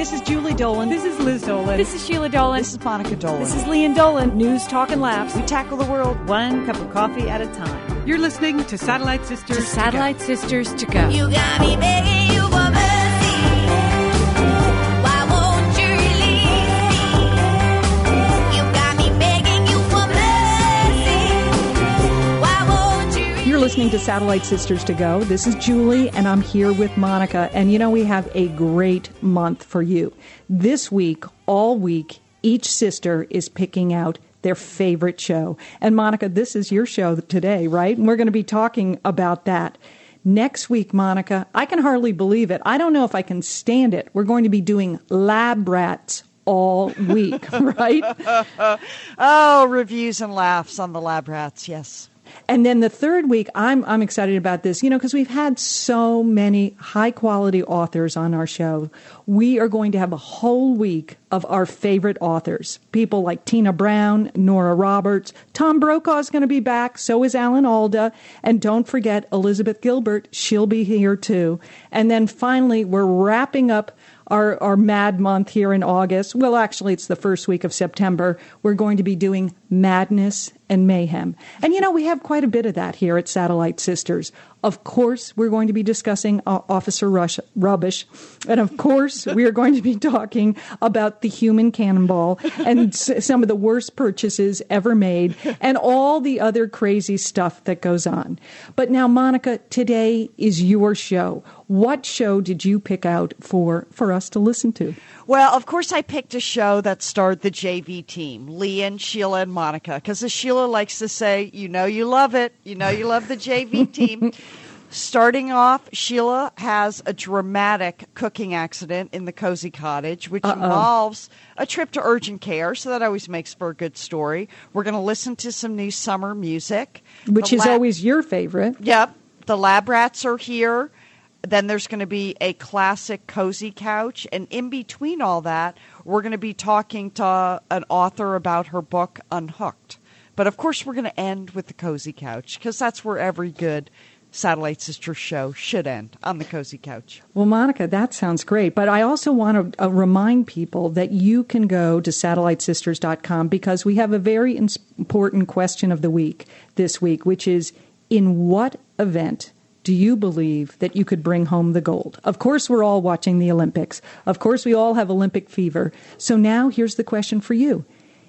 This is Julie Dolan. This is Liz Dolan. This is Sheila Dolan. This is Monica Dolan. This is Lian Dolan. News, talk, and laughs. we tackle the world one cup of coffee at a time. You're listening to Satellite Sisters. To Satellite Sisters to go. You got me begging listening to Satellite Sisters to Go. This is Julie, and I'm here with Monica. And you know, we have a great month for you. This week, all week, each sister is picking out their favorite show. And Monica, this is your show today, right? And we're going to be talking about that. Next week, Monica, I can hardly believe it. I don't know if I can stand it. We're going to be doing lab rats all week, right? Oh, reviews and laughs on the lab rats, yes. And then the third week, I'm I'm excited about this, you know, because we've had so many high quality authors on our show. We are going to have a whole week of our favorite authors, people like Tina Brown, Nora Roberts, Tom Brokaw is going to be back. So is Alan Alda, and don't forget Elizabeth Gilbert. She'll be here too. And then finally, we're wrapping up our, our mad month here in August. Well, actually, it's the first week of September. We're going to be doing madness and mayhem. And you know, we have quite a bit of that here at Satellite Sisters. Of course, we're going to be discussing uh, Officer Rush, Rubbish. And of course, we are going to be talking about the human cannonball and s- some of the worst purchases ever made and all the other crazy stuff that goes on. But now, Monica, today is your show. What show did you pick out for, for us to listen to? Well, of course, I picked a show that starred the JV team, Lee and Sheila, and Monica, because as Sheila likes to say, you know you love it. You know you love the JV team. Starting off, Sheila has a dramatic cooking accident in the cozy cottage, which involves a trip to urgent care. So that always makes for a good story. We're going to listen to some new summer music, Which The is la- always your favorite. Yep. The lab rats are here. Then there's going to be a classic cozy couch. And in between all that, we're going to be talking to an author about her book, Unhooked. But of course, we're going to end with the cozy couch because that's where every good Satellite Sister show should end on the cozy couch. Well, Monica, that sounds great. But I also want to uh, remind people that you can go to satellitesisters.com because we have a very important question of the week this week, which is in what event do you believe that you could bring home the gold? Of course, we're all watching the Olympics. Of course, we all have Olympic fever. So now here's the question for you.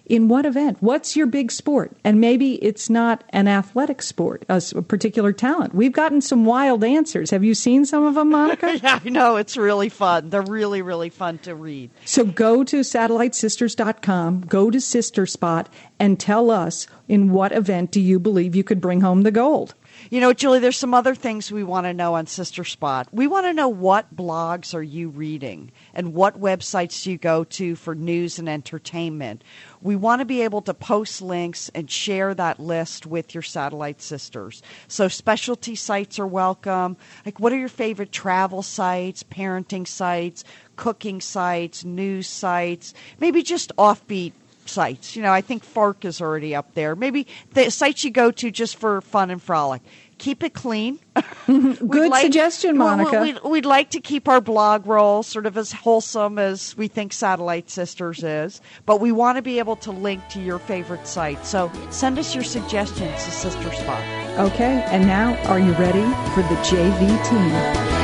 In what event? What's your big sport? And maybe it's not an athletic sport, a, particular talent. We've gotten some wild answers. Have you seen some of them, Monica? Yeah, I know. It's really fun. They're really, really fun to read. So go to satellitesisters.com, go to Sister Spot, and tell us in what event do you believe you could bring home the gold? You know, Julie, there's some other things we want to know on Sister Spot. We want to know what blogs are you reading and what websites do you go to for news and entertainment. We want to be able to post links and share that list with your satellite sisters. So specialty sites are welcome. Like what are your favorite travel sites, parenting sites, cooking sites, news sites, maybe just offbeat sites. You know, I think Fark is already up there. Maybe the sites you go to just for fun and frolic. Keep it clean. Good suggestion, well, Monica. We'd, we'd like to keep our blog roll sort of as wholesome as we think Satellite Sisters is, but we want to be able to link to your favorite site. So send us your suggestions to Sister Spot. Okay, and now are you ready for the JV team?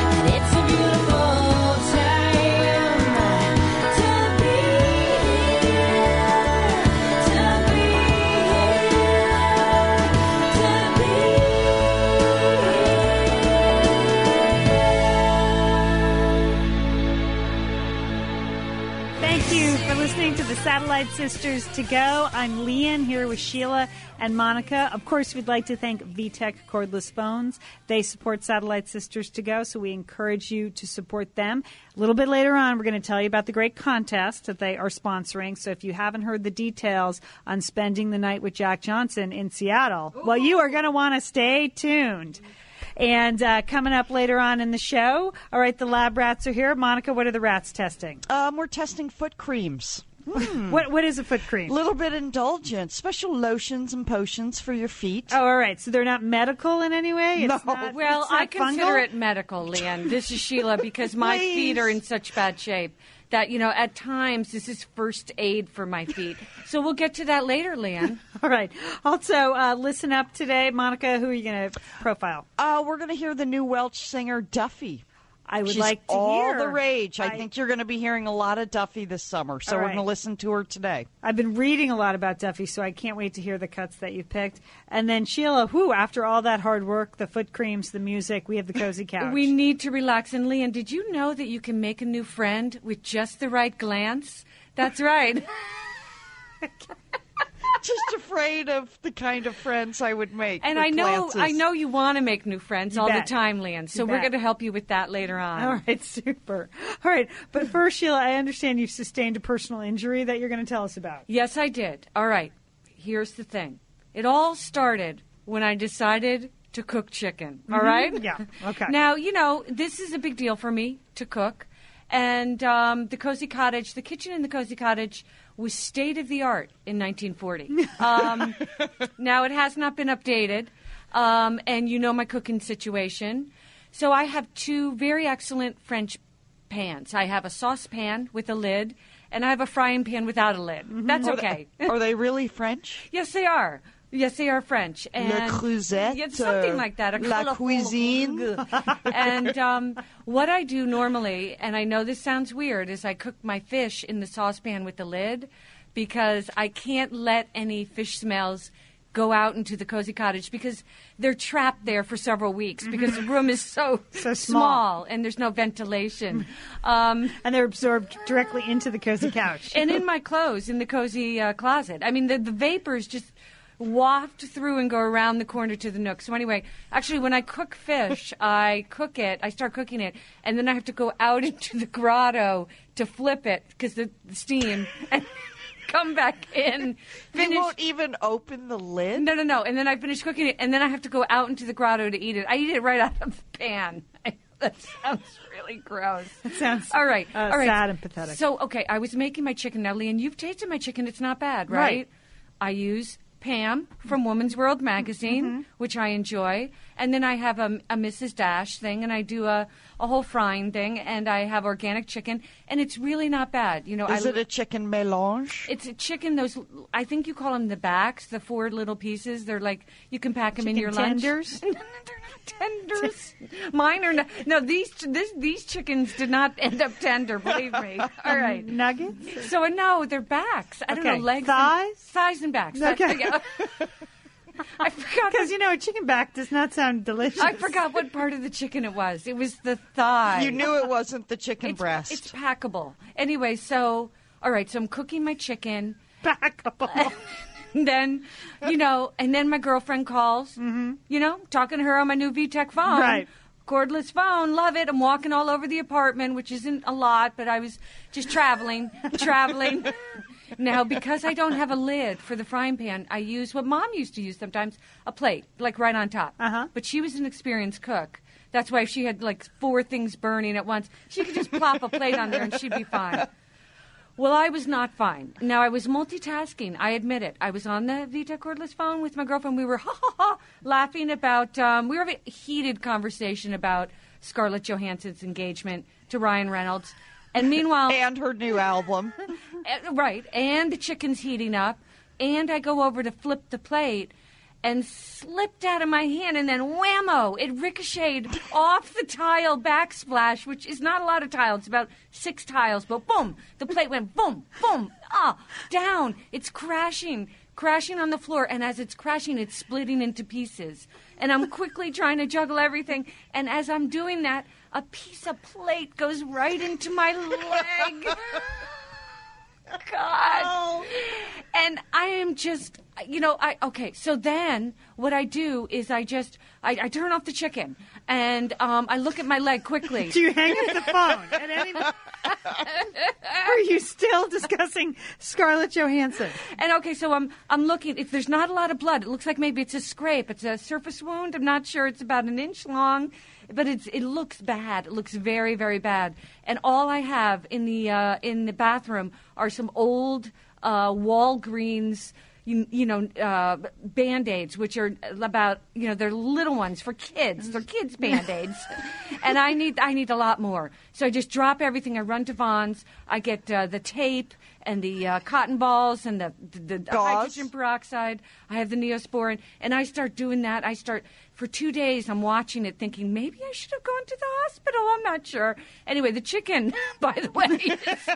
Sisters to Go. I'm Lian here with Sheila and Monica. Of course, we'd like to thank VTech Cordless Phones. They support Satellite Sisters to Go, so we encourage you to support them. A little bit later on, we're going to tell you about the great contest that they are sponsoring. So if you haven't heard the details on spending the night with Jack Johnson in Seattle, well, you are going to want to stay tuned. And uh, coming up later on in the show, all right, the lab rats are here. Monica, what are the rats testing? Um, we're testing foot creams. What What is a foot cream? A little bit indulgent. Special lotions and potions for your feet. Oh, all right. So they're not medical in any way. It's No. not- Well, it's not I consider fungal? it medical, Lian. This is Sheila because my feet are in such bad shape that, you know, at times this is first aid for my feet. So we'll get to that later, Lian. All right. Also, uh, listen up today, Monica. Who are you going to profile? Uh, we're going to hear the new Welsh singer Duffy. I would She's like to all hear the rage. I, I- think you're going to be hearing a lot of Duffy this summer, so All we're going to listen to her today. I've been reading a lot about Duffy, so I can't wait to hear the cuts that you've picked. And then Sheila, who After all that hard work, the foot creams, the music, we have the cozy couch. We need to relax. And Lian, did you know that you can make a new friend with just the right glance? That's right. Just afraid of the kind of friends I would make. And with I know, glances. I know you want to make new friends You all bet. the time, Lian. So You we're going to help you with that later on. All right, super. All right, but first, Sheila, I understand you've sustained a personal injury that you're going to tell us about. Yes, I did. All right. Here's the thing. It all started when I decided to cook chicken. All right. Mm-hmm. Yeah, okay. Now you know this is a big deal for me to cook, and um, the cozy cottage, the kitchen in the cozy cottage, was state of the art in 1940. um, now it has not been updated, um, and you know my cooking situation. So I have two very excellent French pans. I have a saucepan with a lid, and I have a frying pan without a lid. That's Are okay. They, are they really French? yes, they are. Yes, they are French. And Creuset, Yeah, something uh, like that. A La cuisine. and um, what I do normally, and I know this sounds weird, is I cook my fish in the saucepan with the lid because I can't let any fish smells go out into the cozy cottage because they're trapped there for several weeks because the room is so, So small. and there's no ventilation. Um, And they're absorbed directly into the cozy couch. and in my clothes in the cozy uh, closet. I mean, the, the vapors just waft through and go around the corner to the nook. So anyway, actually, when I cook fish, I cook it. I start cooking it, and then I have to go out into the grotto to flip it because the, the steam. And come back in. Finish. won't even open the lid. No, no, no. And then I finish cooking it, and then I have to go out into the grotto to eat it. I eat it right out of the pan. that sounds really gross. That sounds all right. uh, all right. sad and pathetic. So, okay, I was making my chicken now, Lian. You've tasted my chicken; it's not bad, right? Right. I use Pam from Woman's World magazine, Mm-hmm. which I enjoy, and then I have a, a Mrs. Dash thing, and I do a, a whole frying thing, and I have organic chicken, and it's really not bad. You know, Is I, it a chicken mélange? it's a chicken. Those I think you call them the backs, the four little pieces. They're like you can pack them in Chicken your lunch. tenders? They're not tenders. Mine are not. No, these this, these chickens did not end up tender. Believe me. Um, all right. Nuggets? So no, they're backs. I don't know legs, Thighs? and, thighs and backs. Okay. That's, yeah. I forgot. Because, you know, a chicken back does not sound delicious. I forgot what part of the chicken it was. It was the thigh. You knew it wasn't the chicken it's, breast. It's packable. Anyway, so all right. So I'm cooking my chicken. Backable. And then, you know, and then my girlfriend calls. Mm-hmm. You know, talking to her on my new VTech phone. Right. Cordless phone, love it. I'm walking all over the apartment, which isn't a lot, but I was just traveling, traveling. Now, because I don't have a lid for the frying pan, I use what mom used to use sometimes a plate, like right on top. Uh-huh. But she was an experienced cook. That's why if she had like four things burning at once, she could just plop a plate on there and she'd be fine. Well, I was not fine. Now, I was multitasking. I admit it. I was on the VTech cordless phone with my girlfriend. We were ha ha ha laughing about, um, we were having a heated conversation about Scarlett Johansson's engagement to Ryan Reynolds. And meanwhile, and her new album. right, and the chicken's heating up, and I go over to flip the plate and slipped out of my hand, and then whammo, it ricocheted off the tile backsplash, which is not a lot of tile. It's about six tiles, but boom, the plate went boom, boom, ah, down. It's crashing, crashing on the floor, and as it's crashing, it's splitting into pieces. And I'm quickly trying to juggle everything, and as I'm doing that, a piece of plate goes right into my leg. God. And I am just, you know, I okay. So then, what I do is I just I, I turn off the chicken and um, I look at my leg quickly. Do you hang up the phone at any Are you still discussing Scarlett Johansson? And okay, so I'm I'm looking. If there's not a lot of blood, it looks like maybe it's a scrape. It's a surface wound. I'm not sure. It's about an inch long, but it's it looks bad. It looks very very bad. And all I have in the uh, in the bathroom are some old uh, Walgreens. You, you know, uh, band aids, which are about, you know, they're little ones for kids. They're kids' band aids. and I need, I need a lot more. So I just drop everything. I run to Vons. I get uh, the tape and the uh, cotton balls and the, the, the hydrogen peroxide. I have the Neosporin, and I start doing that. I start for two days. I'm watching it, thinking maybe I should have gone to the hospital. I'm not sure. Anyway, the chicken, by the way, it's,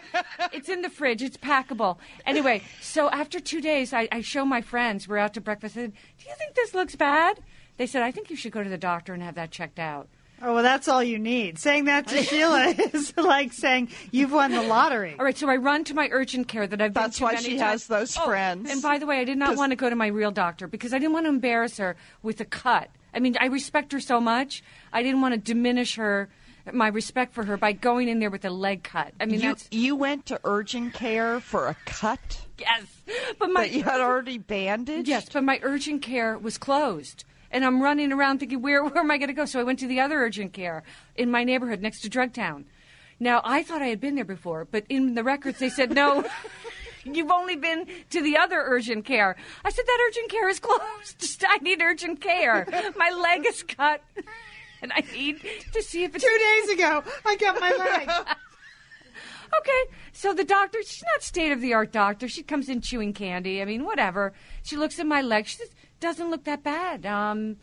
it's in the fridge. It's packable. Anyway, so after two days, I, I show my friends. We're out to breakfast. I said, "Do you think this looks bad?" They said, "I think you should go to the doctor and have that checked out." Oh, well, that's all you need. Saying that to Sheila is like saying you've won the lottery. All right, so I run to my urgent care that I've been That's to why many she times. has those Oh, friends. And by the way, I did not want to go to my real doctor because I didn't want to embarrass her with a cut. I mean, I respect her so much. I didn't want to diminish her my respect for her by going in there with a leg cut. I mean, You, that's you went to urgent care for a cut yes. But my that you had already bandaged? Yes, but my urgent care was closed. And I'm running around thinking, where, where am I going to go? So I went to the other urgent care in my neighborhood next to Drugtown. Now, I thought I had been there before, but in the records they said, no, you've only been to the other urgent care. I said, that urgent care is closed. I need urgent care. My leg is cut. And I need to see if it's Two days ago, I got my leg. Okay, so the doctor, she's not state of the art doctor. She comes in chewing candy. I mean, whatever. She looks at my leg. She says, doesn't look that bad. Um,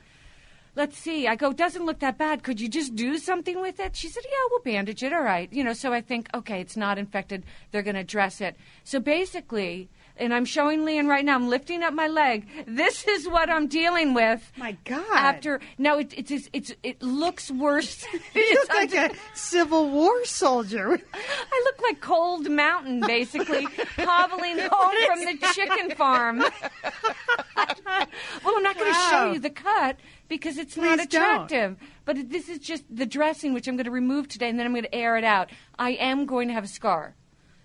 let's see. I go, doesn't look that bad. Could you just do something with it? She said, yeah, we'll bandage it. All right. You know, so I think, okay, it's not infected. They're going to dress it. So basically, and I'm showing Lian right now, I'm lifting up my leg. This is what I'm dealing with. My God. After, no, it, it's, it's, it looks worse. You look like a Civil War soldier. I look like Cold Mountain, basically, hobbling home from the chicken farm. well, I'm not going to show you the cut because it's not Please don't. attractive. But this is just the dressing, which I'm going to remove today, and then I'm going to air it out. I am going to have a scar.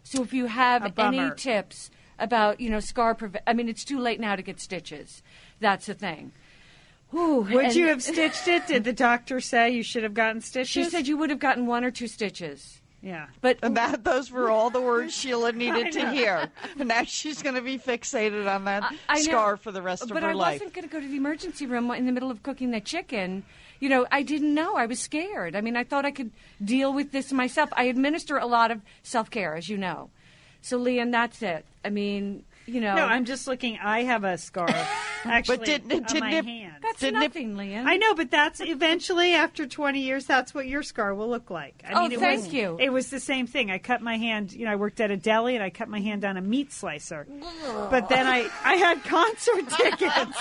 So if you have any tips about, you know, scar prevent, I mean, it's too late now to get stitches. That's the thing. Whew, Would and- you have stitched it? Did the doctor say you should have gotten stitches? She said you would have gotten one or two stitches. Yeah. But And that those were all the words Sheila needed to hear. And now she's going to be fixated on that I know. scar for the rest of her I life. But I wasn't going to go to the emergency room in the middle of cooking the chicken. You know, I didn't know. I was scared. I mean, I thought I could deal with this myself. I administer a lot of self care, as you know. So, Lian, that's it. I mean, you know, No, I'm just looking. I have a scar, actually, didn't it- on my it- hand. that's it- nothing, Lian. I know, but that's eventually after 20 years. That's what your scar will look like. I Oh, mean, it thank was, you. It was the same thing. I cut my hand. You know, I worked at a deli and I cut my hand on a meat slicer. But then I I had concert tickets.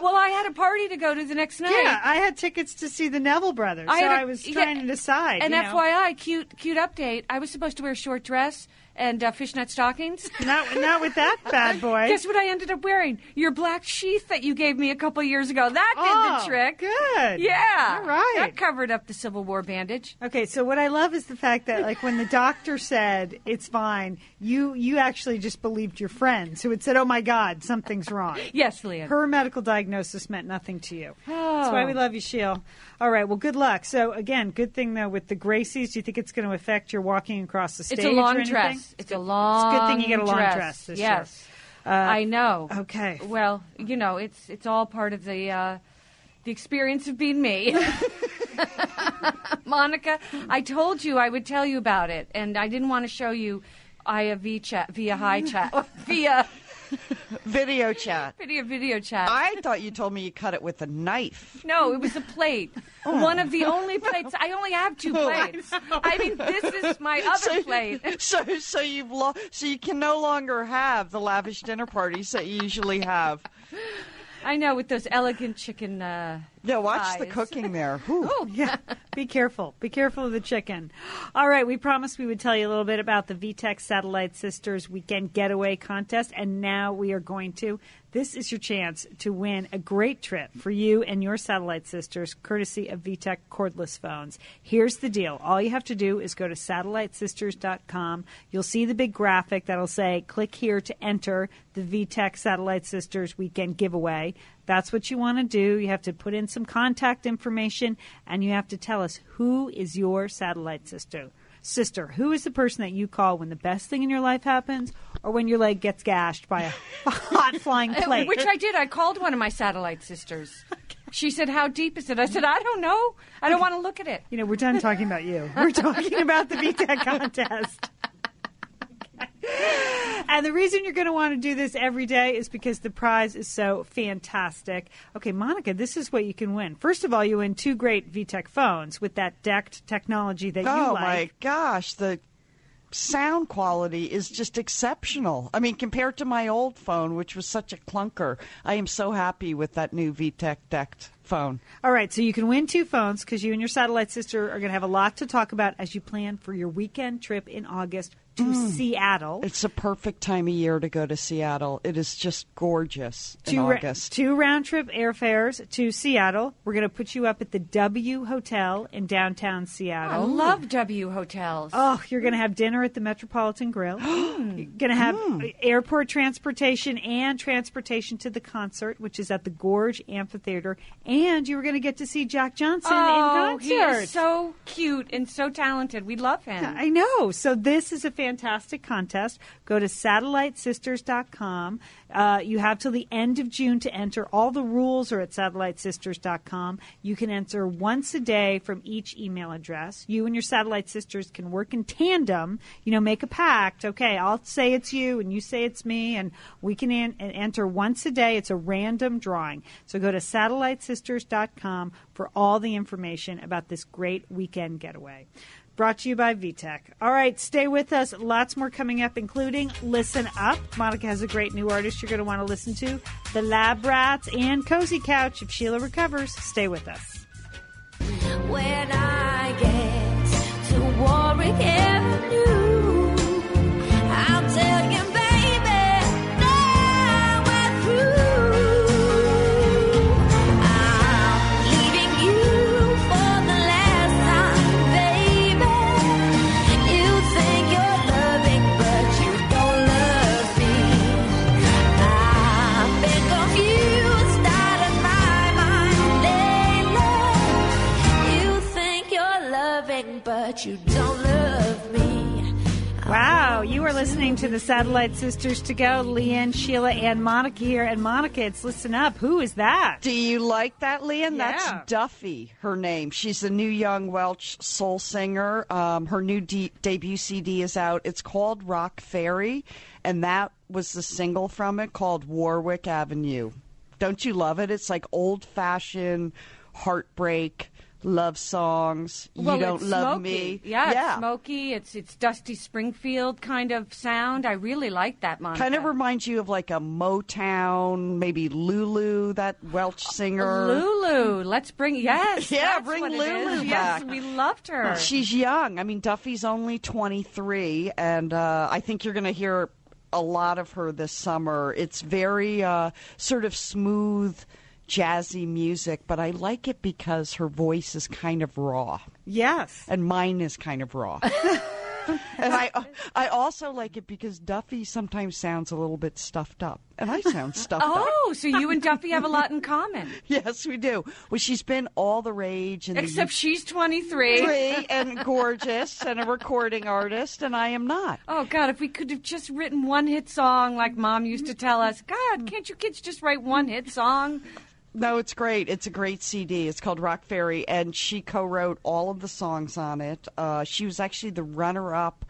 well, I had a party to go to the next night. yeah, I had tickets to see the Neville brothers. I so a- I was yeah, trying to decide. And you know. FYI, cute, cute update. I was supposed to wear a short dress and uh, fishnet stockings. not not with that bad boy. Guess what I ended up wearing? Your black sheath that you gave me a couple years ago. That did Oh, the trick. good. Yeah. All right. That covered up the Civil War bandage. Okay, so what I love is the fact that like when the doctor said it's fine, you you actually just believed your friends who had said, "Oh my God, something's wrong." Yes, Leah. Her medical diagnosis meant nothing to you. That's Oh. why we love you, Sheil. All right, well, good luck. So again, good thing though with the Gracies. Do you think it's going to affect your walking across the stage? it's a long dress. It's a long. It's good thing you get a long dress this year. yes. I know. Okay. Well, you know, it's it's all part of the uh, the experience of being me. Monica, I told you I would tell you about it, and I didn't want to show you via V chat, via high chat, via Video chat. video video chat. I thought you told me you cut it with a knife. No, it was a plate. One of the only plates. I only have two plates. I, mean, this is my other plate. So, so you've lo- so you can no longer have the lavish dinner parties that you usually have. I know with those elegant chicken uh, Yeah, watch the cooking there. Whew. Oh, yeah. Be careful. Be careful of the chicken. All right. We promised we would tell you a little bit about the VTech Satellite Sisters Weekend Getaway Contest, and now we are going to. This is your chance to win a great trip for you and your satellite sisters, courtesy of VTech cordless phones. Here's the deal. All you have to do is go to satellitesisters.com. You'll see the big graphic that'll say, click here to enter the VTech Satellite Sisters Weekend Giveaway. That's what you want to do. You have to put in some contact information and you have to tell us who is your satellite sister. Sister, who is the person that you call when the best thing in your life happens or when your leg gets gashed by a hot flying uh, plate? Which I did. I called one of my satellite sisters. She said, "How deep is it?" I said, "I don't know. I don't want to look at it." You know, we're done talking about you. We're talking about the VTech contest. And the reason you're going to want to do this every day is because the prize is so fantastic. Okay, Monica, this is what you can win. First of all, you win two great VTech phones with that DECT technology that you like. Oh my gosh, the sound quality is just exceptional. I mean, compared to my old phone, which was such a clunker, I am so happy with that new VTech DECT phone. All right, so you can win two phones because you and your satellite sister are going to have a lot to talk about as you plan for your weekend trip in August to mm. Seattle. It's a perfect time of year to go to Seattle. It is just gorgeous in two, ra- August. two round trip airfares to Seattle. We're going to put you up at the W Hotel in downtown Seattle. I love W hotels. Oh, you're going to have dinner at the Metropolitan Grill. you're going to have mm. airport transportation and transportation to the concert, which is at the Gorge Amphitheater. And you were going to get to see Jack Johnson Oh, in he concert. is so cute and so talented. We love him. I know. So this is a fantastic contest. Go to satellitesisters.com. Uh, you have till the end of June to enter. All the rules are at satellitesisters.com. You can enter once a day from each email address. You and your satellite sisters can work in tandem. You know, make a pact. Okay, I'll say it's you and you say it's me, and we can an- enter once a day. It's a random drawing. So go to satellitesisters.com for all the information about this great weekend getaway. Brought to you by VTech. All right, stay with us. Lots more coming up, including Listen Up. Monica has a great new artist you're going to want to listen to. The Lab Rats and Cozy Couch. If Sheila recovers, stay with us. When I get to Warwick Avenue, the Satellite Sisters to Go. Lian, Sheila, and Monica here. And Monica, it's Listen Up. Who is that? Do you like that, Lian? Yeah. That's Duffy, her name. She's a new young Welsh soul singer. Um, her new de- debut CD is out. It's called Rockferry, and that was the single from it called Warwick Avenue. Don't you love it? It's like old fashioned heartbreak love songs. Well, you don't love smoky. me. Yeah, yeah. it's smoky. It's it's Dusty Springfield kind of sound. I really like that, Monica. Kind of reminds you of like a Motown, maybe Lulu, that Welsh singer. Lulu. Let's bring yes. Yeah, bring Lulu is. Yes, back. we loved her. She's young. I mean, Duffy's only 23, and uh, I think you're going to hear a lot of her this summer. It's very uh, sort of smooth, jazzy music, but I like it because her voice is kind of raw, Yes. and mine is kind of raw. and I, I also like it because Duffy sometimes sounds a little bit stuffed up, and I sound stuffed up. Oh, so you and Duffy have a lot in common. Yes, we do. Well, she's been all the rage, in the Except she's 23. pretty and gorgeous and a recording artist, and I am not. Oh God, if we could have just written one hit song like Mom used to tell us. God, mm. can't you kids just write one hit song? No, it's great. It's a great CD. It's called Rockferry, and she co-wrote all of the songs on it. Uh, she was actually the runner-up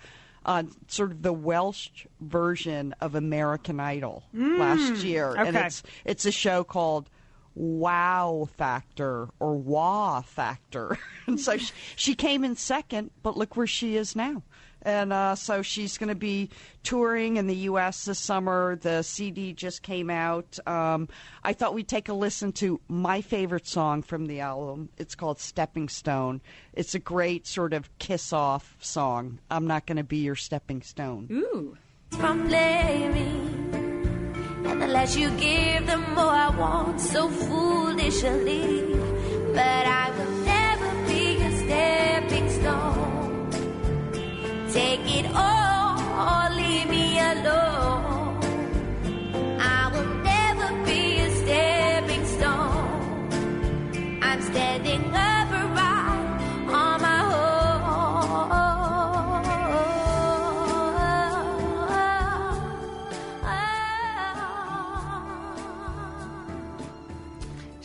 on sort of the Welsh version of American Idol last year, and okay. it's it's a show called Wow Factor or Wah Factor. and so she, she came in second, but look where she is now. And uh, so she's going to be touring in the U.S. this summer. The CD just came out. Um, I thought we'd take a listen to my favorite song from the album. It's called Stepping Stone. It's a great sort of kiss off song. I'm not going to be your stepping stone. Ooh. from blaming. And the less you give, the more I want so foolishly. But I will Take it all or leave me alone.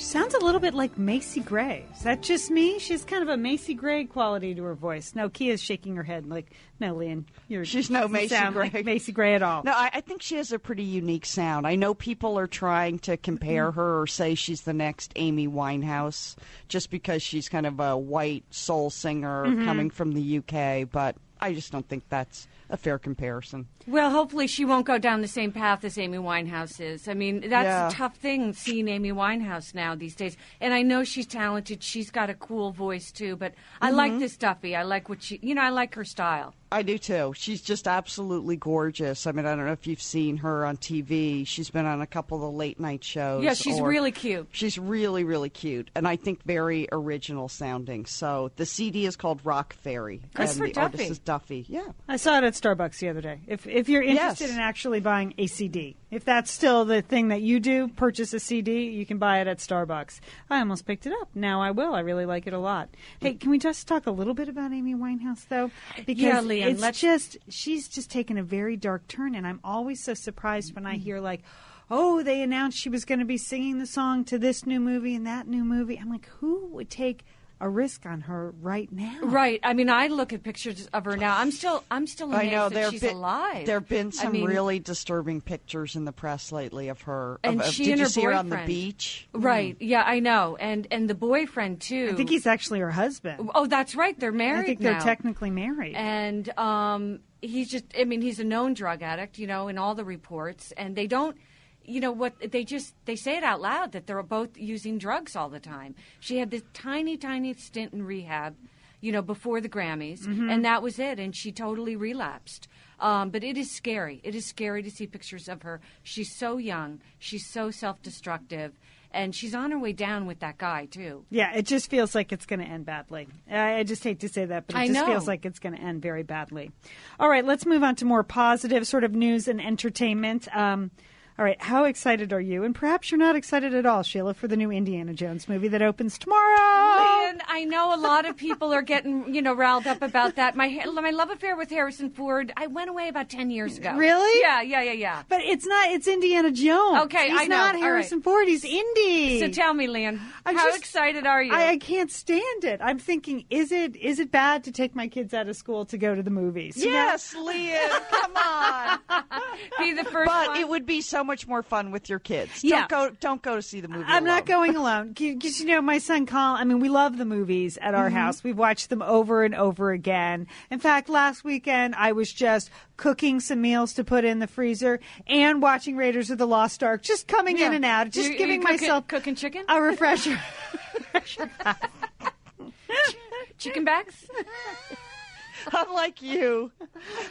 Sounds a little bit like Macy Gray. Is that just me? She's kind of a Macy Gray quality to her voice. No, Kia's shaking her head like, no, Lian, you're She's no Macy Gray. like Macy Gray at all. No, I, I think she has a pretty unique sound. I know people are trying to compare mm-hmm. her or say she's the next Amy Winehouse just because she's kind of a white soul singer mm-hmm. coming from the UK, but I just don't think that's a fair comparison. Well, hopefully she won't go down the same path as Amy Winehouse is. I mean, that's Yeah. a tough thing seeing Amy Winehouse now these days. And I know she's talented. She's got a cool voice too. But I like mm-hmm. this Duffy. I like what she, you know, I like her style. I do too. She's just absolutely gorgeous. I mean, I don't know if you've seen her on TV. She's been on a couple of the late night shows. Yeah, she's or- really cute. She's really, really cute, and I think very original sounding. So the CD is called Rockferry, Good and for the artist is Duffy. Yeah, I saw it at Starbucks the other day. If if you're interested Yes. in actually buying a CD, if that's still the thing that you do, purchase a CD, you can buy it at Starbucks. I almost picked it up. Now I will. I really like it a lot. Hey, can we just talk a little bit about Amy Winehouse though? Because Yeah, Lian, it's let's- just she's just taken a very dark turn, and I'm always so surprised when I Mm. hear like. Oh, they announced she was going to be singing the song to this new movie and that new movie. I'm like, who would take a risk on her right now? Right. I mean, I look at pictures of her now. I'm still, I'm still I amazed know that there she's been alive. there have been I some mean, really disturbing pictures in the press lately of her. And of- she did and you her see her on the beach? Right. Yeah, I know. And and the boyfriend too. I think he's actually her husband. Oh, that's right. They're married I think now. they're technically married. and um, he's just i mean he's a known drug addict you know in all the reports and they don't you know what they just they say it out loud that they're both using drugs all the time she had this tiny tiny stint in rehab you know before the grammys and that was it and she totally relapsed um, but it is scary it is scary to see pictures of her she's so young she's so self-destructive and she's on her way down with that guy too Yeah, it just feels like it's going to end badly. I, I just hate to say that, but it I just know. feels like it's going to end very badly. All right, let's move on to more positive sort of news and entertainment. Um, all right, how excited are you? And perhaps you're not excited at all, Sheila, for the new Indiana Jones movie that opens tomorrow. And I know a lot of people are getting, you know, riled up about that. My my love affair with Harrison Ford, I went away about ten years ago. Really? Yeah, yeah, yeah, yeah. But it's not. It's Indiana Jones. Okay, He's I know. not Harrison right. Ford. He's Indy. So tell me, Lian, I'm how just- excited are you? I, I can't stand it. I'm thinking, is it is it bad to take my kids out of school to go to the movies? You know? Yes, Leah, come on. Be the first But one. it would be so much more fun with your kids. Yeah. Don't go. Don't go to see the movie. I'm not going alone because you know my son Colin. I mean, we love the movies at Mm-hmm. our house. We've watched them over and over again. In fact, last weekend I was just cooking some meals to put in the freezer and watching Raiders of the Lost Ark, just coming in and out, just You- giving cooking- myself cooking chicken? a refresher. Chicken backs? Unlike you,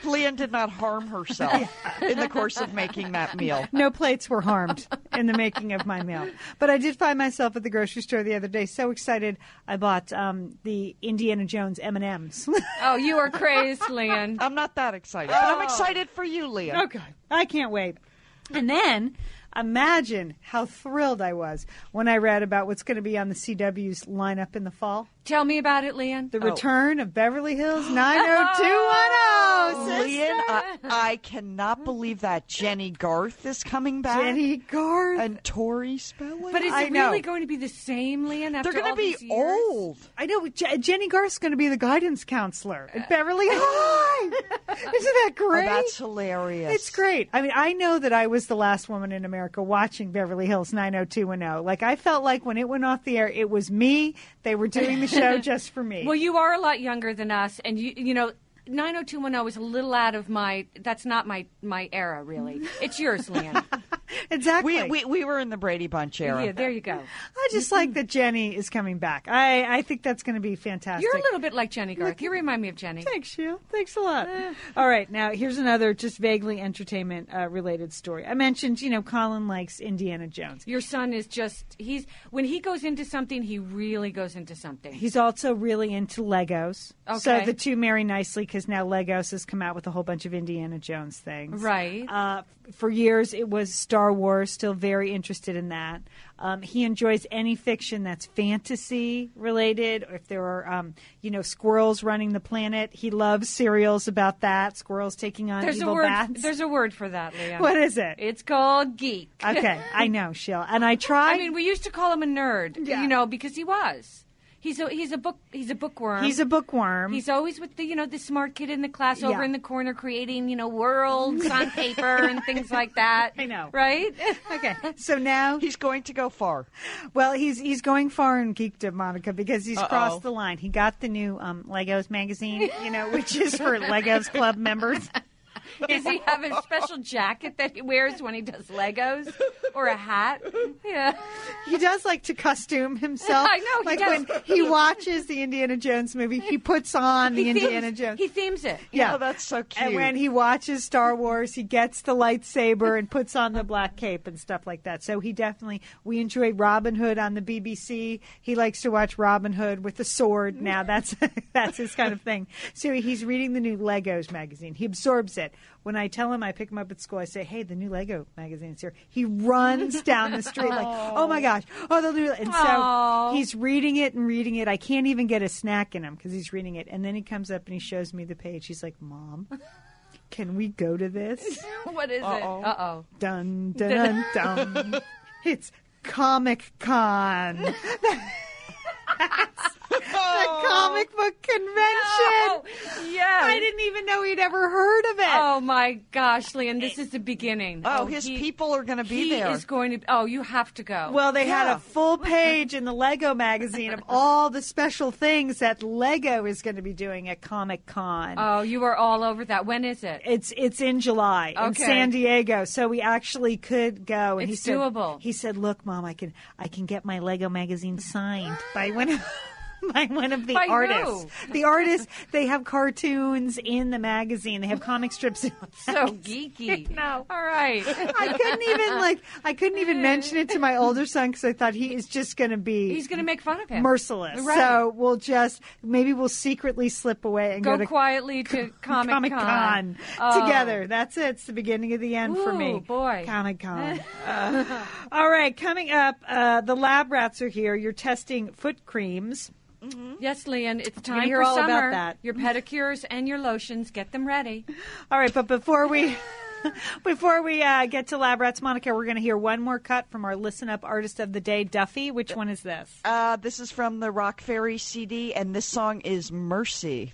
Lian did not harm herself in the course of making that meal. no plates were harmed in the making of my meal. But I did find myself at the grocery store the other day so excited I bought um, the Indiana Jones M and M's. Oh, you are crazed, Lian. I'm not that excited, but I'm excited for you, Leah. Okay, I can't wait. And then imagine how thrilled I was when I read about what's going to be on the CW's lineup in the fall. Tell me about it, Lian. The oh. return of Beverly Hills 90210. Lian, I, I cannot believe that Jennie Garth is coming back. Jennie Garth. and Tori Spelling. But is I it know. really going to be the same, Lian? After They're going to be old. I know Je- Jennie Garth's going to be the guidance counselor at uh. Beverly High. Isn't that Oh, great? that's hilarious. It's great. I mean, I know that I was the last woman in America watching Beverly Hills 90210. Like, I felt like when it went off the air, it was me. They were doing the show just for me. Well, you are a lot younger than us, and you you know 90210 is a little out of my. That's not my my era, really. It's yours, Lian. Exactly. We, we we were in the Brady Bunch era. yeah, there you go. I just like that Jenny is coming back. I, I think that's going to be fantastic. You're a little bit like Jennie Garth. You remind me of Jenny. Thanks, Sheila. Thanks a lot. All right, now here's another just vaguely entertainment uh, related story. I mentioned, you know, Colin likes Indiana Jones. Your son is just he's when he goes into something, he really goes into something. He's also really into Legos. Okay. So the two marry nicely because now Legos has come out with a whole bunch of Indiana Jones things. Right. Uh, for years, it was Star Wars. Still very interested in that. Um, he enjoys any fiction that's fantasy related, or if there are, um, you know, squirrels running the planet. He loves serials about that. Squirrels taking on there's a evil word. bats. There's a word for that, Leah. what is it? It's called geek. okay, I know, Sheila, and I try. I mean, we used to call him a nerd, Yeah. you know, because he was. He's a he's a book he's a bookworm. he's a bookworm. He's always with the you know the smart kid in the class over Yeah. in the corner creating you know worlds on paper and things like that. I know. right? okay, so now He's going to go far. Well, he's he's going far in geekdom, Monica, because he's Uh-oh. crossed the line. He got the new um, Legos magazine, you know, which is for Legos Club members. Does he have a special jacket that he wears when he does Legos or a hat? Yeah. He does like to costume himself. I know, he like does. when he watches the Indiana Jones movie, he puts on the He Indiana Jones. He themes it. yeah, Oh, that's so cute. And when he watches Star Wars, he gets the lightsaber and puts on the black cape and stuff like that. So he definitely, we enjoy Robin Hood on the BBC. He likes to watch Robin Hood with a sword. Now that's that's his kind of thing. So he's reading the new Legos magazine. He absorbs it. When I tell him, I pick him up at school. I say, "Hey, the new Lego magazine's here." He runs down the street like, "Oh my gosh! Oh, the new!" And so Aw. he's reading it and reading it. I can't even get a snack in him because he's reading it. And then he comes up and he shows me the page. He's like, "Mom." Can we go to this? What is Uh-oh. it? Uh oh. Dun dun dun. dun. it's Comic Con. The comic book convention. yeah. I didn't even know he'd ever heard of it. Oh my gosh, Lian, this is the beginning. oh, oh his he- people are going to be there. he there. is going to. Oh, you have to go. Well, they had a full page in the Lego magazine of all the special things that Lego is going to be doing at Comic Con. oh, you are all over that. When is it? It's it's in July in San Diego, so we actually could go. And It's he said, doable. He said, "Look, mom, I can I can get my Lego magazine signed by one of by one of the By who? artists. The artists they have cartoons in the magazine. They have comic strips. In the so geeky. No. All right. I couldn't even like I couldn't even mention it to my older son because I thought he is just going to be He's going to make fun of him. merciless. Right. So we'll just maybe we'll secretly slip away and Go go, to quietly to Comic Comic Con Oh. together. That's it. It's the beginning of the end for me. Boy. Comic Con. All right, coming up, uh, the lab rats are here. You're testing foot creams. Yes, Lian, it's gonna time hear for all about summer. that. Your pedicures and your lotions, get them ready. All right, but before we. Before we uh, get to Lab Rats, Monica, we're going to hear one more cut from our Listen Up Artist of the Day, Duffy. Which one is this? uh, this is from the Rockferry CD, and this song is Mercy.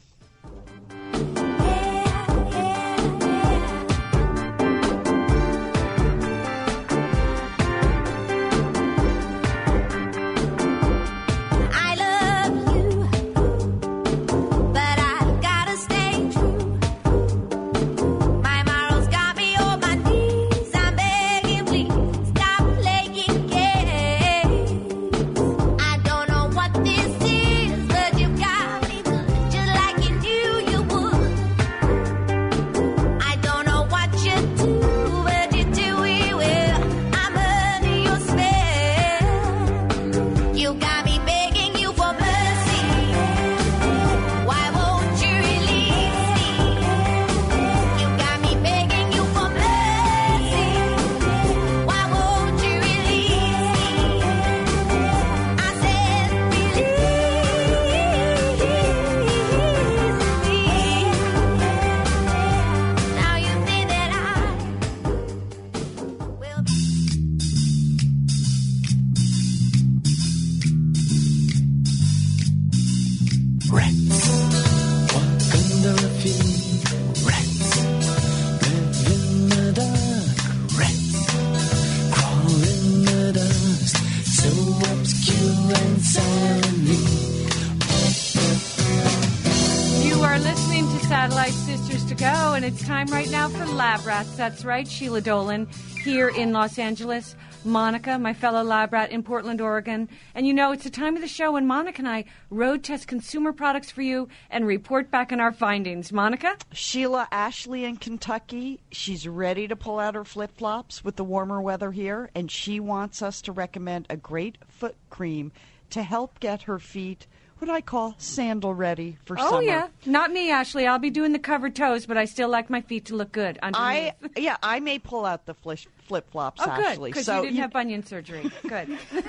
That's right, Sheila Dolan here in Los Angeles. Monica, my fellow lab rat in Portland, Oregon. And you know, it's the time of the show when Monica and I road test consumer products for you and report back on our findings. Monica? Sheila Ashley in Kentucky, she's ready to pull out her flip flops with the warmer weather here, and she wants us to recommend a great foot cream to help get her feet what I call sandal ready for Oh, summer. Oh yeah. Not me, Ashley. I'll be doing the covered toes, but I still like my feet to look good underneath. I yeah, I may pull out the flip flops oh, good. Ashley. Because so you didn't have bunion surgery. Good.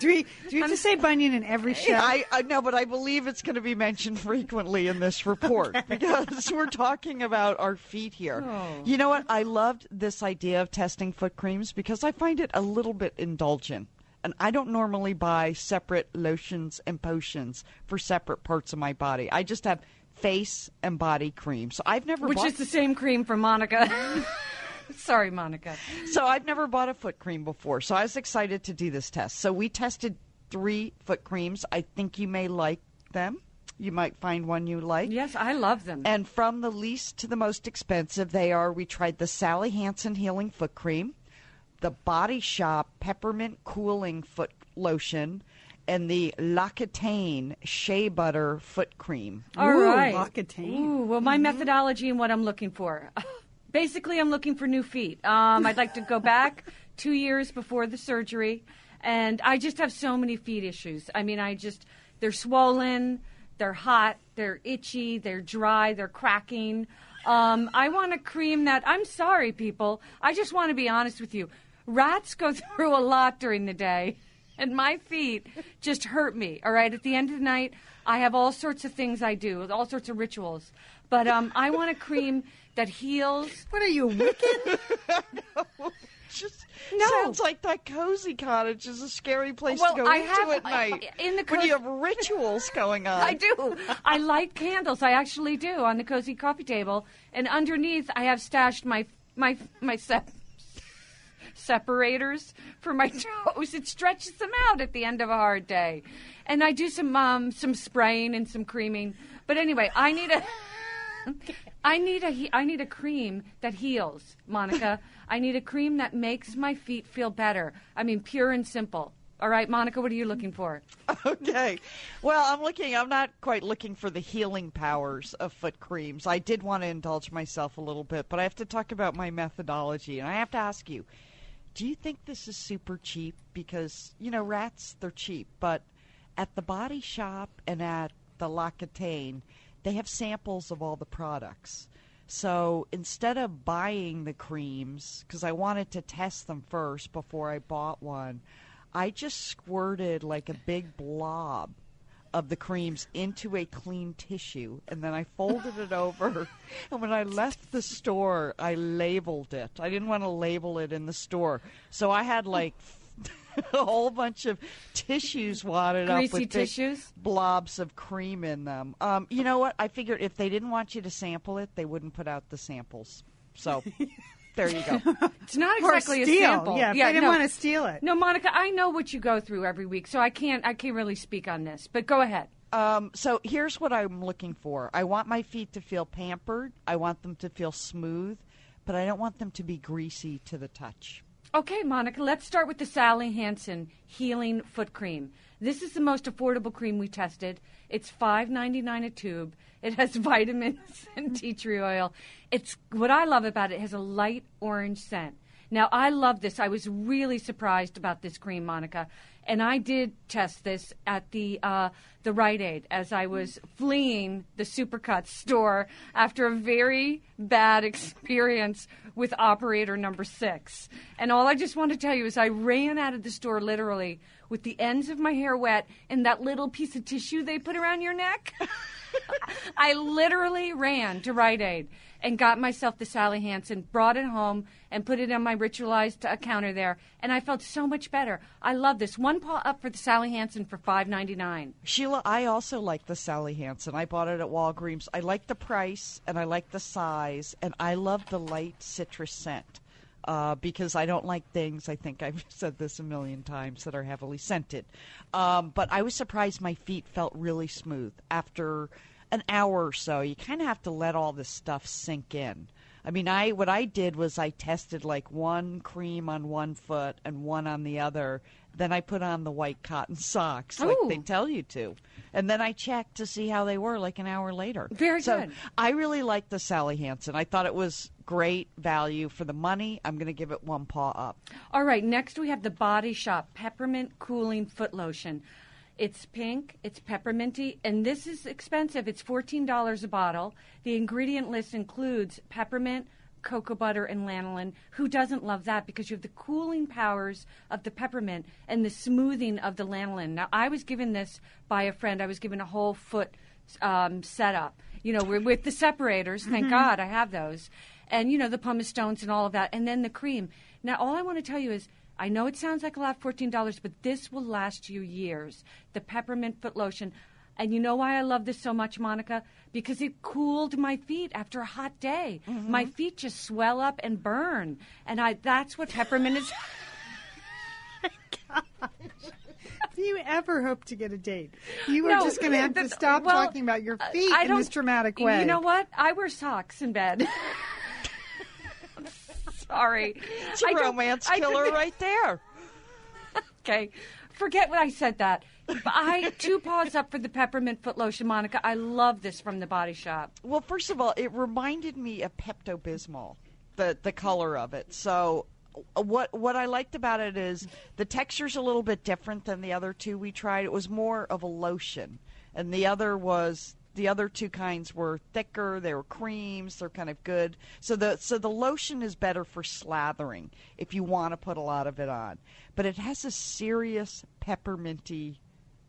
Do we, do we have to say bunion in every show? I, I know, but I believe it's going to be mentioned frequently in this report because we're talking about our feet here. Oh. You know what? I loved this idea of testing foot creams because I find it a little bit indulgent. And I don't normally buy separate lotions and potions for separate parts of my body. I just have face and body cream. So I've never Which bought is the same cream for Monica. Sorry, Monica. so I've never bought a foot cream before. So I was excited to do this test. So we tested three foot creams. I think you may like them. You might find one you like. Yes, I love them. And from the least to the most expensive, they are we tried the Sally Hansen Healing Foot Cream, the Body Shop Peppermint Cooling Foot Lotion, and the L'Occitane Shea Butter Foot Cream. All Ooh, right. L'Occitane. Ooh, well, Mm-hmm. my methodology and what I'm looking for. Basically, I'm looking for new feet. Um, I'd like to go back two years before the surgery, and I just have so many feet issues. I mean, I just they're swollen, they're hot, they're itchy, they're dry, they're cracking. Um, I want a cream that. I'm sorry, people. I just want to be honest with you. Rats go through a lot during the day and my feet just hurt me. All right, at the end of the night, I have all sorts of things I do, all sorts of rituals. But um, I want a cream that heals. what are you, wicked? Just No. sounds like that cozy cottage is a scary place Well, to go I into have- at I- night. in the when you have rituals going on. I do. I light candles. I actually do on the cozy coffee table, and underneath I have stashed my my my sep- separators for my toes. It stretches them out at the end of a hard day, and I do some um some spraying and some creaming. But anyway, I need a. I need a he- I need a cream that heals, Monica. I need a cream that makes my feet feel better. I mean, pure and simple. All right, Monica, what are you looking for? Okay. Well, I'm looking, I'm not quite looking for the healing powers of foot creams. I did want to indulge myself a little bit, but I have to talk about my methodology. And I have to ask you do you think this is super cheap? Because, you know, rats, they're cheap. But at the body shop and at the L'Occitane, they have samples of all the products. So instead of buying the creams, because I wanted to test them first before I bought one, I just squirted like a big blob of the creams into a clean tissue and then I folded it over. And when I left the store, I labeled it. I didn't want to label it in the store. So I had like a whole bunch of tissues wadded up Greasy with tissues? blobs of cream in them. Um, you know what? I figured if they didn't want you to sample it, they wouldn't put out the samples. So there you go. It's not Or exactly steal. a sample. Yeah, if they didn't no. want to steal it. No, Monica, I know what you go through every week, so I can't I can't really speak on this. But go ahead. Um, so here's what I'm looking for. I want my feet to feel pampered. I want them to feel smooth, but I don't want them to be greasy to the touch. Okay, Monica, let's start with the Sally Hansen Healing Foot Cream. This is the most affordable cream we tested. It's five ninety nine a tube. It has vitamins and tea tree oil. It's what I love about it, it has a light orange scent. Now I love this. I was really surprised about this cream, Monica, and I did test this at the uh, the Rite Aid as I was fleeing the Supercuts store after a very bad experience with operator number six. And all I just want to tell you is I ran out of the store literally with the ends of my hair wet and that little piece of tissue they put around your neck. I literally ran to Rite Aid and got myself the Sally Hansen, brought it home, and put it on my ritualized uh, counter there, and I felt so much better. I love this. One paw up for the Sally Hansen for five ninety nine. Sheila, I also like the Sally Hansen. I bought it at Walgreens. I like the price and I like the size and I love the light citrus scent. Uh, because I don't like things, I think I've said this a million times, that are heavily scented. Um, but I was surprised my feet felt really smooth after an hour or so. You kind of have to let all this stuff sink in. I mean, I what I did was I tested like one cream on one foot and one on the other. Then I put on the white cotton socks like Ooh. they tell you to, and then I checked to see how they were like an hour later. Very so good. I really liked the Sally Hansen. I thought it was great value for the money. I'm going to give it one paw up. All right, next we have the Body Shop Peppermint Cooling Foot Lotion. It's pink, it's pepperminty, and this is expensive. It's $14 a bottle. The ingredient list includes peppermint, cocoa butter, and lanolin. Who doesn't love that? Because you have the cooling powers of the peppermint and the smoothing of the lanolin. Now, I was given this by a friend. I was given a whole foot um, setup, you know, with with the separators. Thank God I have those. And, you know, the pumice stones and all of that. And then the cream. Now, all I want to tell you is I know it sounds like a lot, $14, but this will last you years. The peppermint foot lotion. And you know why I love this so much, Monica? Because it cooled my feet after a hot day. Mm-hmm. My feet just swell up and burn. And I that's what peppermint is. Gosh. Do you ever hope to get a date, you are No, just going to have to stop well, talking about your feet in this dramatic way. You know what? I wear socks in bed. Sorry. It's a romance killer right there. Okay. Forget what I said that. I two paws up for the peppermint foot lotion, Monica. I love this from the body shop. Well, first of all, it reminded me of Pepto Bismol, the the color of it. So, uh, what what I liked about it is the texture's a little bit different than the other two we tried. It was more of a lotion, and the other was the other two kinds were thicker. They were creams. They're kind of good. So the so the lotion is better for slathering if you want to put a lot of it on, but it has a serious pepperminty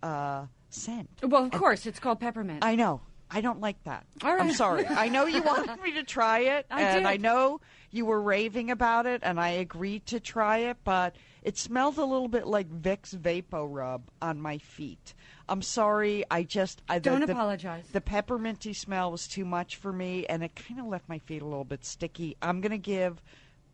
uh, scent. Well, of course, it's called peppermint. I know. I don't like that. Right. I'm sorry. I know you wanted me to try it, I and did. I know you were raving about it, and I agreed to try it, but it smelled a little bit like Vicks Vapo Rub on my feet. I'm sorry. I just I, the- Don't the, apologize. The pepperminty smell was too much for me, and it kind of left my feet a little bit sticky. I'm gonna give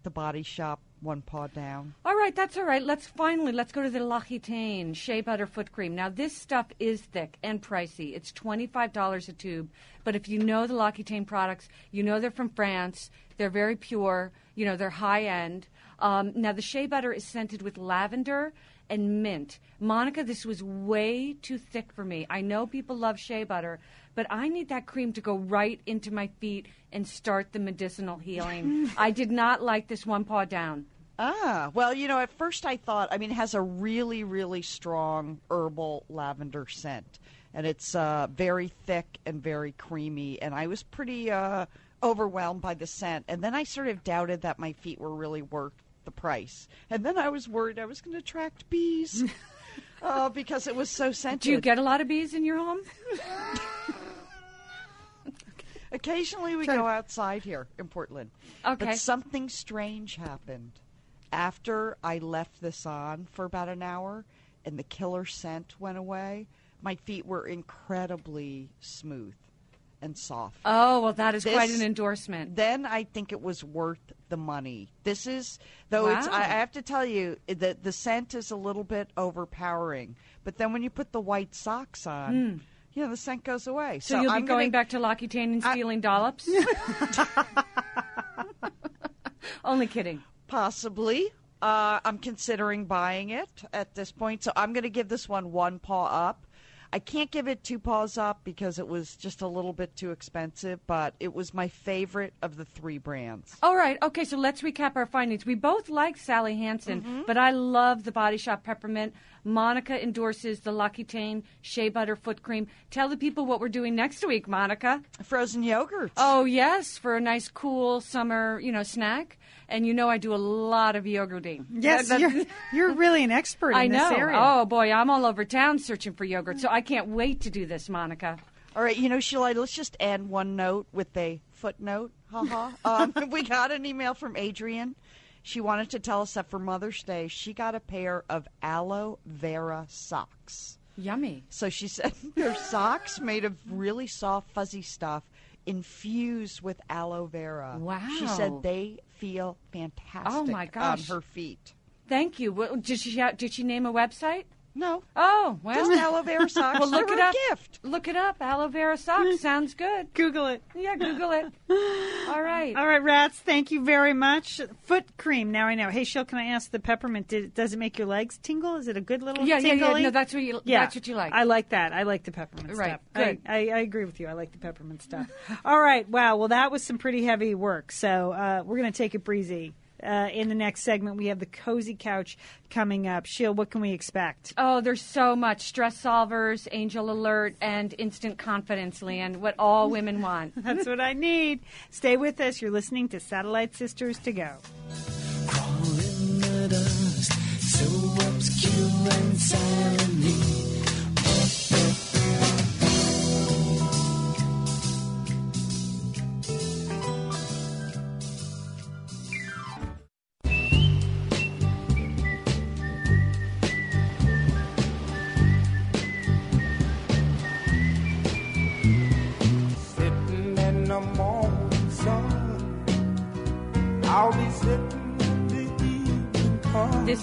the Body Shop one paw down. All right, that's all right. Let's finally let's go to the L'Occitane Shea Butter Foot Cream. Now this stuff is thick and pricey. It's twenty five dollars a tube. But if you know the L'Occitane products, you know they're from France. They're very pure. You know they're high end. Um, now the shea butter is scented with lavender and mint. Monica, this was way too thick for me. I know people love shea butter, but I need that cream to go right into my feet and start the medicinal healing. I did not like this one paw down. Ah, well, you know, at first I thought, I mean, it has a really, really strong herbal lavender scent. And it's uh, very thick and very creamy. And I was pretty uh, overwhelmed by the scent. And then I sort of doubted that my feet were really worth the price. And then I was worried I was going to attract bees uh, because it was so scented. Do you get a lot of bees in your home? Occasionally we go outside here in Portland. Okay. But something strange happened. After I left this on for about an hour and the killer scent went away, my feet were incredibly smooth and soft. Oh, well, that is This- quite an endorsement. Then I think it was worth the money. This is though it's Wow. I, I have to tell you the the scent is a little bit overpowering. But then when you put the white socks on, you know, the scent goes away. Hmm. So, you'll I'm be going gonna- back to L'Occitane and stealing dollops? Only kidding. Possibly. Uh, I'm considering buying it at this point, so I'm going to give this one one paw up. I can't give it two paws up because it was just a little bit too expensive, but it was my favorite of the three brands. All right. Okay, so let's recap our findings. We both like Sally Hansen, mm-hmm. but I love the Body Shop Peppermint. Monica endorses the L'Occitane Shea Butter Foot Cream. Tell the people what we're doing next week, Monica. Frozen yogurt. Oh, yes, for a nice, cool summer, you know, snack. And you know I do a lot of yogurting. Yes, That- you're, you're really an expert I know. this area. Oh boy, I'm all over town searching for yogurt, so I can't wait to do this, Monica. All right, you know, Sheila, let's just add one note with a footnote. Ha ha. um, we got an email from Adrian. She wanted to tell us that for Mother's Day, she got a pair of aloe vera socks. Yummy. So she said they're socks made of really soft, fuzzy stuff infused with aloe vera. Wow. She said they feel fantastic Oh, my gosh. on her feet. Thank you. What, did she did she name a website? No, Oh, well. just aloe vera socks. well, look it a up. gift. Look it up. Aloe vera socks sounds good. Google it. Yeah, Google it. All right. All right, rats. Thank you very much. Foot cream. Now I know. Hey, Shil, can I ask the peppermint? Did, does it make your legs tingle? Is it a good little Yeah, yeah, yeah. No, that's what you. Yeah, That's what you like. I like that. I like the peppermint Right, stuff. good. I, I, I agree with you. I like the peppermint stuff. All right. Wow. Well, that was some pretty heavy work. So uh, we're going to take it breezy. Uh, in the next segment, we have the cozy couch coming up. Sheil, what can we expect? Oh, there's so much stress solvers, angel alert, and instant confidence, Lian. What all women want. That's what I need. Stay with us. You're listening to Satellite Sisters to Go. Crawl the dust, so obscure and silently.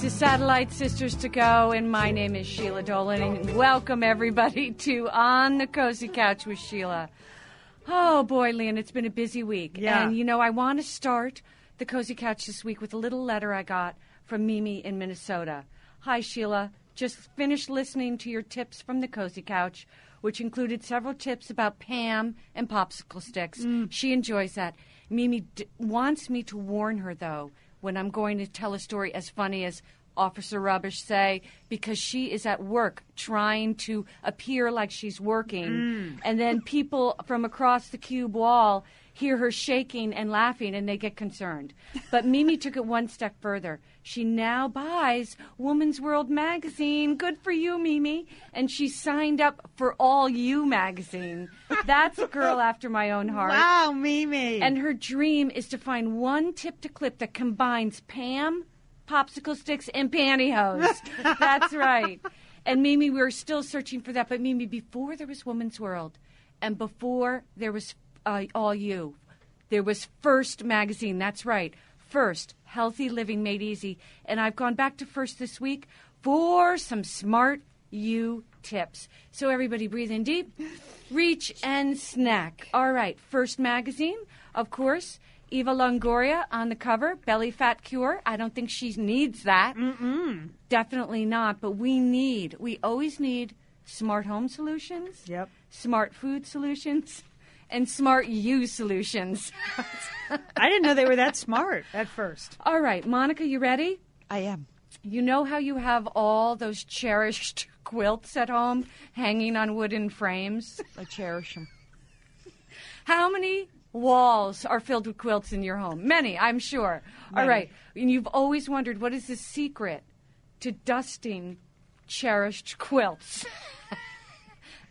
Is Satellite Sisters to Go, and my name is Sheila Dolan, and welcome everybody to On the Cozy Couch with Sheila. Oh boy, Lian, it's been a busy week. Yeah. And you know, I want to start the Cozy Couch this week with a little letter I got from Mimi in Minnesota. Hi, Sheila. Just finished listening to your tips from the Cozy Couch, which included several tips about Pam and popsicle sticks. Mm. She enjoys that. Mimi d- wants me to warn her, though, when I'm going to tell a story as funny as Officer Rubbish say, because she is at work trying to appear like she's working. Mm. And then people from across the cube wall hear her shaking and laughing and they get concerned. But Mimi took it one step further. She now buys Woman's World magazine. Good for you, Mimi. And she signed up for All You magazine. That's a girl after my own heart. Wow, Mimi. And her dream is to find one tip to clip that combines Pam, popsicle sticks, and pantyhose. That's right. And Mimi, we were still searching for that. But Mimi, before there was Woman's World, and before there was uh, All You, there was First Magazine. That's right. First, Healthy Living Made Easy. And I've gone back to First this week for some smart you tips. So everybody breathe in deep, reach and snack. All right, First Magazine, of course. Eva Longoria on the cover, belly fat cure. I don't think she needs that. Mm-mm. Definitely not. But we need, we always need smart home solutions. Yep. Smart food solutions. And smart you solutions. I didn't know they were that smart at first. All right, Monica, you ready? I am. You know how you have all those cherished quilts at home hanging on wooden frames? I cherish them. How many walls are filled with quilts in your home? Many, I'm sure. All right. And you've always wondered what is the secret to dusting cherished quilts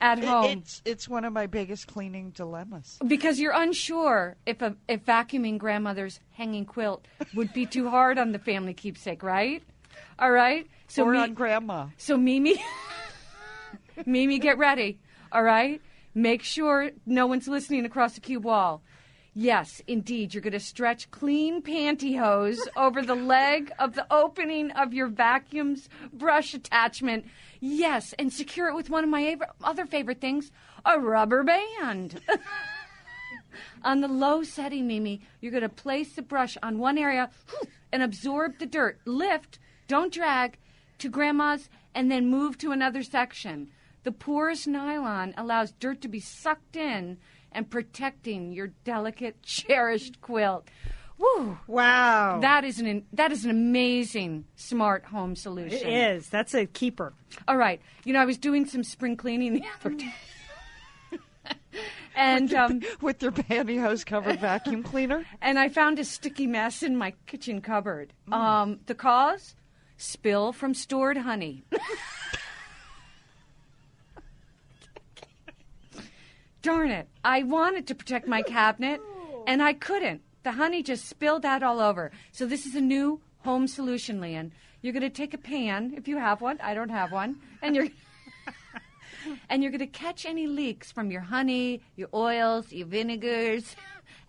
at home? It's it's one of my biggest cleaning dilemmas. because you're unsure if a if vacuuming grandmother's hanging quilt would be too hard on the family keepsake, right? All right. So or me- on grandma. So Mimi, Mimi, get ready. All right. Make sure no one's listening across the cube wall. Yes, indeed, you're going to stretch clean pantyhose over the leg of the opening of your vacuum's brush attachment. Yes, and secure it with one of my other favorite things, a rubber band. on the low setting, Mimi, you're going to place the brush on one area and absorb the dirt. Lift, don't drag, to grandma's and then move to another section. The porous nylon allows dirt to be sucked in and protecting your delicate, cherished quilt. Woo! Wow. That is an that is an amazing smart home solution. It is. That's a keeper. All right. You know, I was doing some spring cleaning the other day. and um, With their pantyhose covered vacuum cleaner. and I found a sticky mess in my kitchen cupboard. Um, the cause? Spill from stored honey. Darn it. I wanted to protect my cabinet, and I couldn't. The honey just spilled out all over. So, this is a new home solution, Lian. You're going to take a pan, if you have one. I don't have one. And you're. and you're going to catch any leaks from your honey, your oils, your vinegars,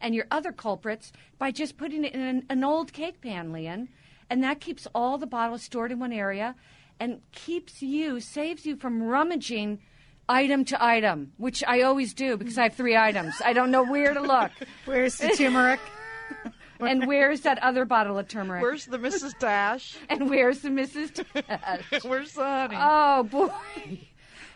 and your other culprits by just putting it in an, an old cake pan, Lian. And that keeps all the bottles stored in one area. and keeps you, saves you from rummaging item to item, which I always do because I have three items. I don't know where to look. Where's the turmeric? and where's that other bottle of turmeric? Where's the Mrs. Dash? and where's the Mrs. Dash? Where's the honey? Oh boy!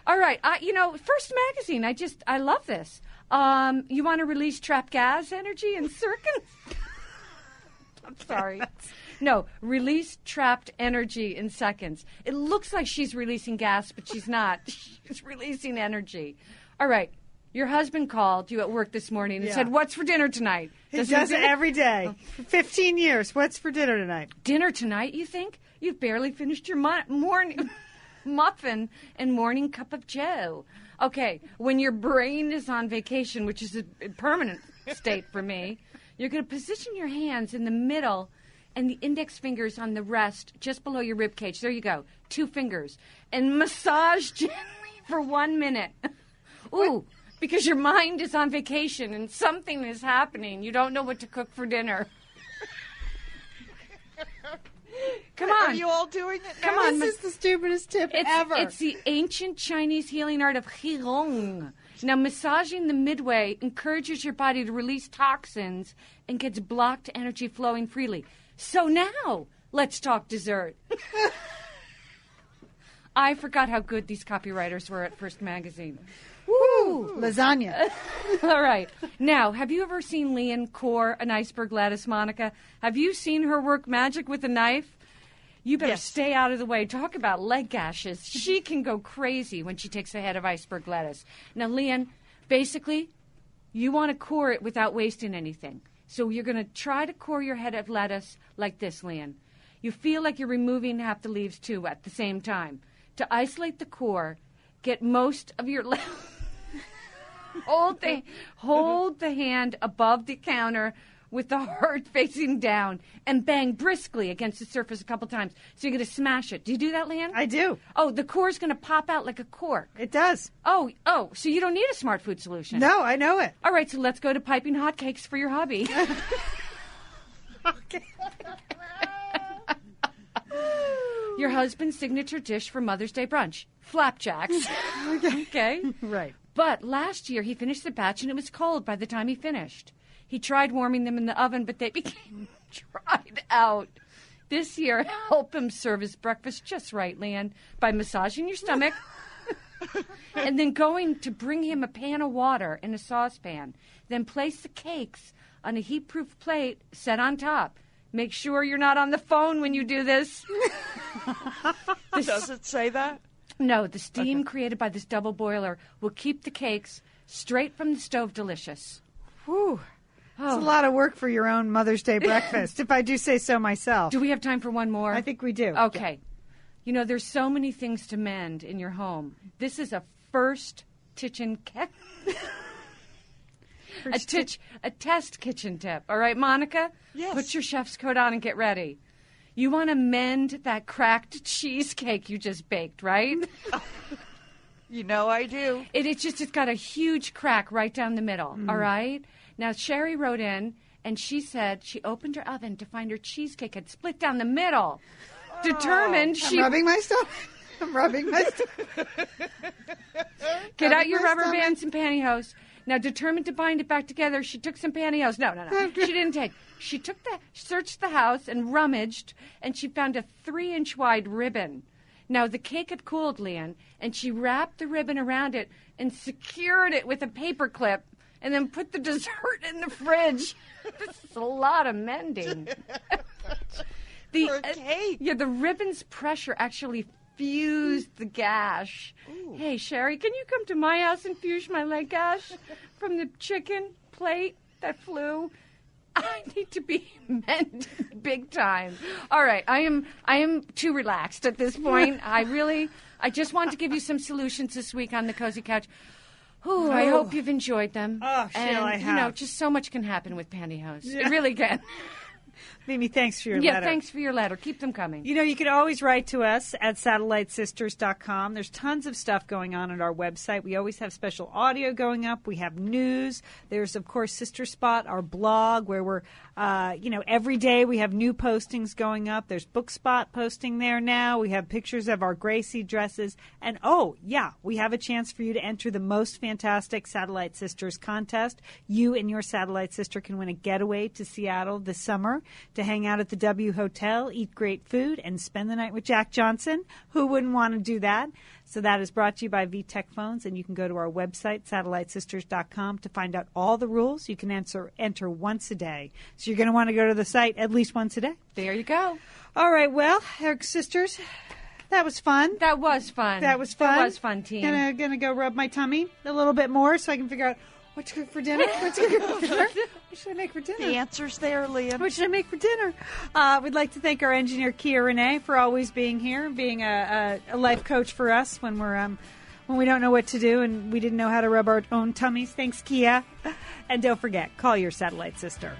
All right, I, you know, First Magazine. I just I love this. Um, you want to release trap gas energy in circuits? I'm sorry. No, release trapped energy in seconds. It looks like she's releasing gas, but she's not. She's releasing energy. All right. Your husband called you at work this morning and Yeah. said, "What's for dinner tonight?" He Does does it every day. For 15 years. What's for dinner tonight? dinner tonight, you think? You've barely finished your mu- morning muffin and morning cup of joe. Okay, when your brain is on vacation, which is a permanent state for me, you're going to position your hands in the middle and the index fingers on the rest just below your rib cage. There you go. Two fingers. And massage gently for 1 minute. Ooh, because your mind is on vacation and something is happening. You don't know what to cook for dinner. Come on. Are you all doing it? Come on, This is the stupidest tip It's, ever. it's the ancient Chinese healing art of Qigong. Now, massaging the midway encourages your body to release toxins and gets blocked energy flowing freely. So now, let's talk dessert. I forgot how good these copywriters were at First Magazine. Woo! Lasagna. All right. Now, have you ever seen Lian core an iceberg lettuce, Monica? Have you seen her work magic with a knife? You better Yes. stay out of the way. Talk about leg gashes. She can go crazy when she takes a head of iceberg lettuce. Now, Lian, basically, you want to core it without wasting anything. So you're going to try to core your head of lettuce like this, Lian. You feel like you're removing half the leaves too at the same time. To isolate the core, get most of your le- hold the hold the hand above the counter with the heart facing down and bang briskly against the surface a couple times. So you're going to smash it. Do you do that, Lian? I do. Oh, the core's going to pop out like a cork. It does. Oh, oh, so you don't need a smart food solution. No, I know it. All right, so let's go to piping hot cakes for your hubby. your husband's signature dish for Mother's Day brunch flapjacks. okay. Right. But last year he finished the batch and it was cold by the time he finished. He tried warming them in the oven, but they became dried out. This year, help him serve his breakfast just right, Lian, by massaging your stomach and then going to bring him a pan of water in a saucepan. Then place the cakes on a heat proof plate set on top. Make sure you're not on the phone when you do this. The Does it say that? no, the steam created by this double boiler will keep the cakes straight from the stove delicious. Whew. It's a lot of work for your own Mother's Day breakfast, if I do say so myself. Do we have time for one more? I think we do. Okay. You know, there's so many things to mend in your home. This is a first kitchen a, tich- a test kitchen tip. All right, Monica? Yes. Put your chef's coat on and get ready. You want to mend that cracked cheesecake you just baked, right? You know I do. It, it's just it's got a huge crack right down the middle. Mm. All right. Now Sherry wrote in and she said she opened her oven to find her cheesecake had split down the middle. Oh, determined I'm she rubbing my stomach. I'm rubbing my stomach. get out your rubber stomach. bands and pantyhose. Now determined to bind it back together, she took some pantyhose. No, no, no. she didn't take. She took the searched the house and rummaged, and she found a three-inch wide ribbon. Now the cake had cooled, Lian, and she wrapped the ribbon around it and secured it with a paper clip, and then put the dessert in the fridge. this is a lot of mending. the For a uh, yeah, the ribbon's pressure actually fused the gash. Hey, Sherry, can you come to my house and fuse my leg gash from the chicken plate that flew? I need to be mended big time. All right, I am I am too relaxed at this point. I really I just want to give you some solutions this week on the cozy couch. Ooh, I hope you've enjoyed them. Oh, Sheila, and, I You know, just so much can happen with pantyhose. It really can. Mimi, thanks for your letter. yeah, letter. thanks for your letter. Keep them coming. You know, you can always write to us at satellitesisters.com. There's tons of stuff going on at our website. We always have special audio going up. We have news. There's, of course, Sister Spot, our blog, where we're, uh, you know, every day we have new postings going up. There's Book Spot posting there now. We have pictures of our Gracie dresses. And oh, yeah, we have a chance for you to enter the most fantastic Satellite Sisters contest. You and your Satellite Sister can win a getaway to Seattle this summer to hang out at the W Hotel, eat great food, and spend the night with Jack Johnson. Who wouldn't want to do that? So that is brought to you by VTech Phones, and you can go to our website, satellitesisters.com, to find out all the rules. You can answer, enter once a day. So you're going to want to go to the site at least once a day. There you go. All right, well, Eric Sisters, that was fun. That was fun. That was fun. That was fun, team. Gonna gonna go rub my tummy a little bit more so I can figure out what to cook for dinner. What to cook for dinner? What should I make for dinner? The answer's there, Lian. What should I make for dinner? Uh, we'd like to thank our engineer Kia Renee for always being here, and being a, a, a life coach for us when we're um, when we don't know what to do and we didn't know how to rub our own tummies. Thanks, Kia. And don't forget, call your satellite sister.